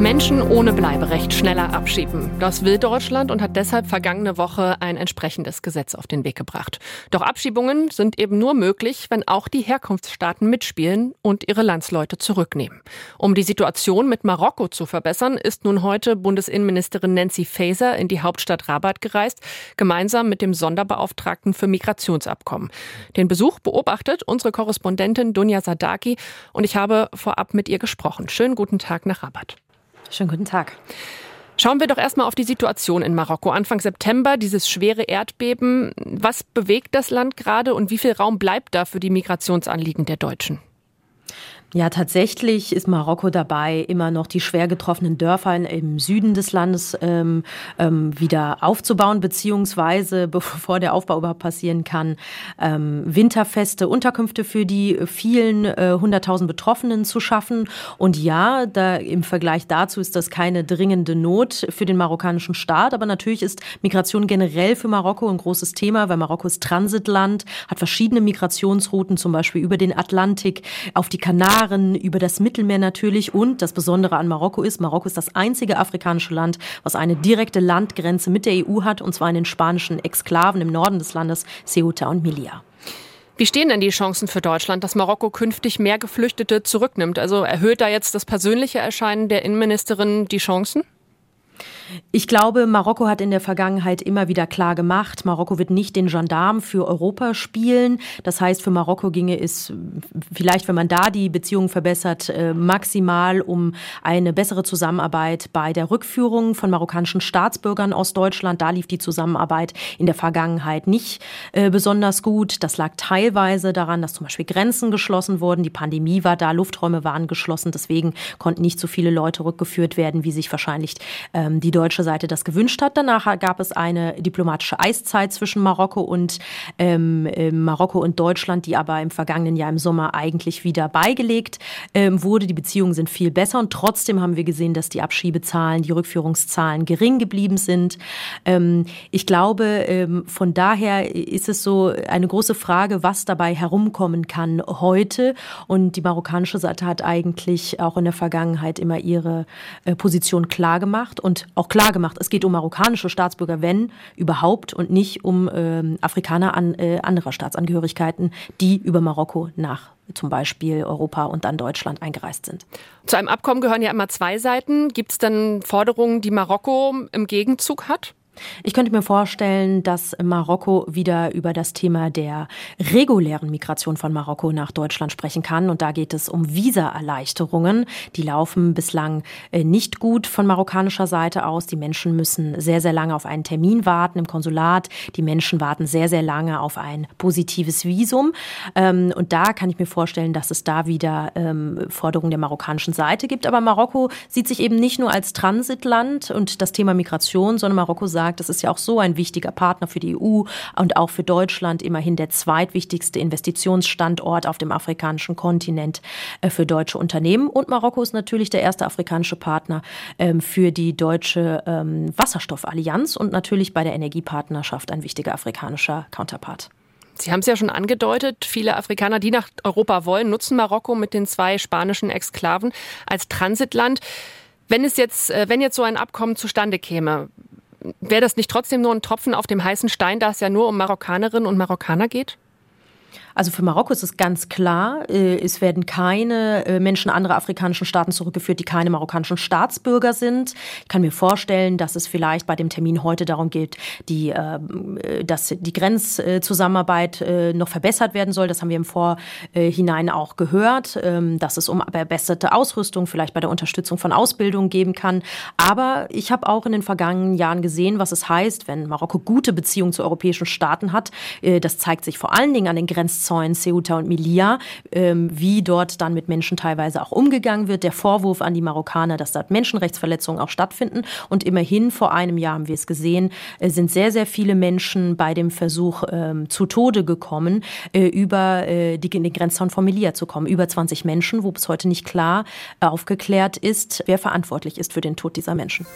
Menschen ohne Bleiberecht schneller abschieben. Das will Deutschland und hat deshalb vergangene Woche ein entsprechendes Gesetz auf den Weg gebracht. Doch Abschiebungen sind eben nur möglich, wenn auch die Herkunftsstaaten mitspielen und ihre Landsleute zurücknehmen. Um die Situation mit Marokko zu verbessern, ist nun heute Bundesinnenministerin Nancy Faeser in die Hauptstadt Rabat gereist, gemeinsam mit dem Sonderbeauftragten für Migrationsabkommen. Den Besuch beobachtet unsere Korrespondentin Dunja Sadaki und ich habe vorab mit ihr gesprochen. Schönen guten Tag nach Rabat. Schönen guten Tag. Schauen wir doch erstmal auf die Situation in Marokko. Anfang September, dieses schwere Erdbeben. Was bewegt das Land gerade und wie viel Raum bleibt da für die Migrationsanliegen der Deutschen? Ja, tatsächlich ist Marokko dabei, immer noch die schwer getroffenen Dörfer im Süden des Landes ähm, ähm, wieder aufzubauen, beziehungsweise, bevor der Aufbau überhaupt passieren kann, ähm, winterfeste Unterkünfte für die vielen äh, hunderttausend äh, Betroffenen zu schaffen. Und ja, da im Vergleich dazu ist das keine dringende Not für den marokkanischen Staat, aber natürlich ist Migration generell für Marokko ein großes Thema, weil Marokko ist Transitland, hat verschiedene Migrationsrouten, zum Beispiel über den Atlantik, auf die Kanaren Jahren über das Mittelmeer natürlich. Und das Besondere an Marokko ist, Marokko ist das einzige afrikanische Land, was eine direkte Landgrenze mit der EU hat, und zwar in den spanischen Exklaven im Norden des Landes, Ceuta und Melilla. Wie stehen denn die Chancen für Deutschland, dass Marokko künftig mehr Geflüchtete zurücknimmt? Also erhöht da jetzt das persönliche Erscheinen der Innenministerin die Chancen? Ich glaube, Marokko hat in der Vergangenheit immer wieder klar gemacht, Marokko wird nicht den Gendarm für Europa spielen. Das heißt, für Marokko ginge es vielleicht, wenn man da die Beziehungen verbessert, äh, maximal um eine bessere Zusammenarbeit bei der Rückführung von marokkanischen Staatsbürgern aus Deutschland. Da lief die Zusammenarbeit in der Vergangenheit nicht äh, besonders gut. Das lag teilweise daran, dass zum Beispiel Grenzen geschlossen wurden. Die Pandemie war da, Lufträume waren geschlossen. Deswegen konnten nicht so viele Leute rückgeführt werden, wie sich wahrscheinlich ähm, die deutsche Seite das gewünscht hat. Danach gab es eine diplomatische Eiszeit zwischen Marokko und ähm, äh, Marokko und Deutschland, die aber im vergangenen Jahr im Sommer eigentlich wieder beigelegt ähm, wurde. Die Beziehungen sind viel besser und trotzdem haben wir gesehen, dass die Abschiebezahlen, die Rückführungszahlen gering geblieben sind. Ähm, ich glaube, ähm, von daher ist es so eine große Frage, was dabei herumkommen kann heute. Und die marokkanische Seite hat eigentlich auch in der Vergangenheit immer ihre äh, Position klar gemacht und auch auch klar gemacht, es geht um marokkanische Staatsbürger, wenn überhaupt, und nicht um äh, Afrikaner an, äh, anderer Staatsangehörigkeiten, die über Marokko nach zum Beispiel Europa und dann Deutschland eingereist sind. Zu einem Abkommen gehören ja immer zwei Seiten. Gibt es dann Forderungen, die Marokko im Gegenzug hat? Ich könnte mir vorstellen, dass Marokko wieder über das Thema der regulären Migration von Marokko nach Deutschland sprechen kann. Und da geht es um Visaerleichterungen. Die laufen bislang äh, nicht gut von marokkanischer Seite aus. Die Menschen müssen sehr, sehr lange auf einen Termin warten im Konsulat. Die Menschen warten sehr, sehr lange auf ein positives Visum. Ähm, und da kann ich mir vorstellen, dass es da wieder ähm, Forderungen der marokkanischen Seite gibt. Aber Marokko sieht sich eben nicht nur als Transitland und das Thema Migration, sondern Marokko sagt, gesagt, das ist ja auch so ein wichtiger Partner für die EU und auch für Deutschland, immerhin der zweitwichtigste Investitionsstandort auf dem afrikanischen Kontinent äh, für deutsche Unternehmen. Und Marokko ist natürlich der erste afrikanische Partner ähm, für die deutsche ähm, Wasserstoffallianz und natürlich bei der Energiepartnerschaft ein wichtiger afrikanischer Counterpart. Sie haben es ja schon angedeutet, viele Afrikaner, die nach Europa wollen, nutzen Marokko mit den zwei spanischen Exklaven als Transitland. Wenn es jetzt, äh, wenn jetzt so ein Abkommen zustande käme, wäre das nicht trotzdem nur ein Tropfen auf dem heißen Stein, da es ja nur um Marokkanerinnen und Marokkaner geht? Also für Marokko ist es ganz klar, äh, es werden keine äh, Menschen anderer afrikanischen Staaten zurückgeführt, die keine marokkanischen Staatsbürger sind. Ich kann mir vorstellen, dass es vielleicht bei dem Termin heute darum geht, die, ähm, äh, dass die Grenzzusammenarbeit noch verbessert werden soll. Das haben wir im Vorhinein auch gehört, ähm, dass es um verbesserte Ausrüstung, vielleicht bei der Unterstützung von Ausbildung geben kann. Aber ich habe auch in den vergangenen Jahren gesehen, was es heißt, wenn Marokko gute Beziehungen zu europäischen Staaten hat. Das zeigt sich vor allen Dingen an den Grenzzäunen Grenzzäunen Ceuta und Melilla, ähm, wie dort dann mit Menschen teilweise auch umgegangen wird. Der Vorwurf an die Marokkaner, dass dort Menschenrechtsverletzungen auch stattfinden. Und immerhin, vor einem Jahr haben wir es gesehen, äh, sind sehr, sehr viele Menschen bei dem Versuch ähm, zu Tode gekommen, äh, über äh, die, den Grenzzaun von Melilla zu kommen. Über 20 Menschen, wo bis heute nicht klar aufgeklärt ist, wer verantwortlich ist für den Tod dieser Menschen.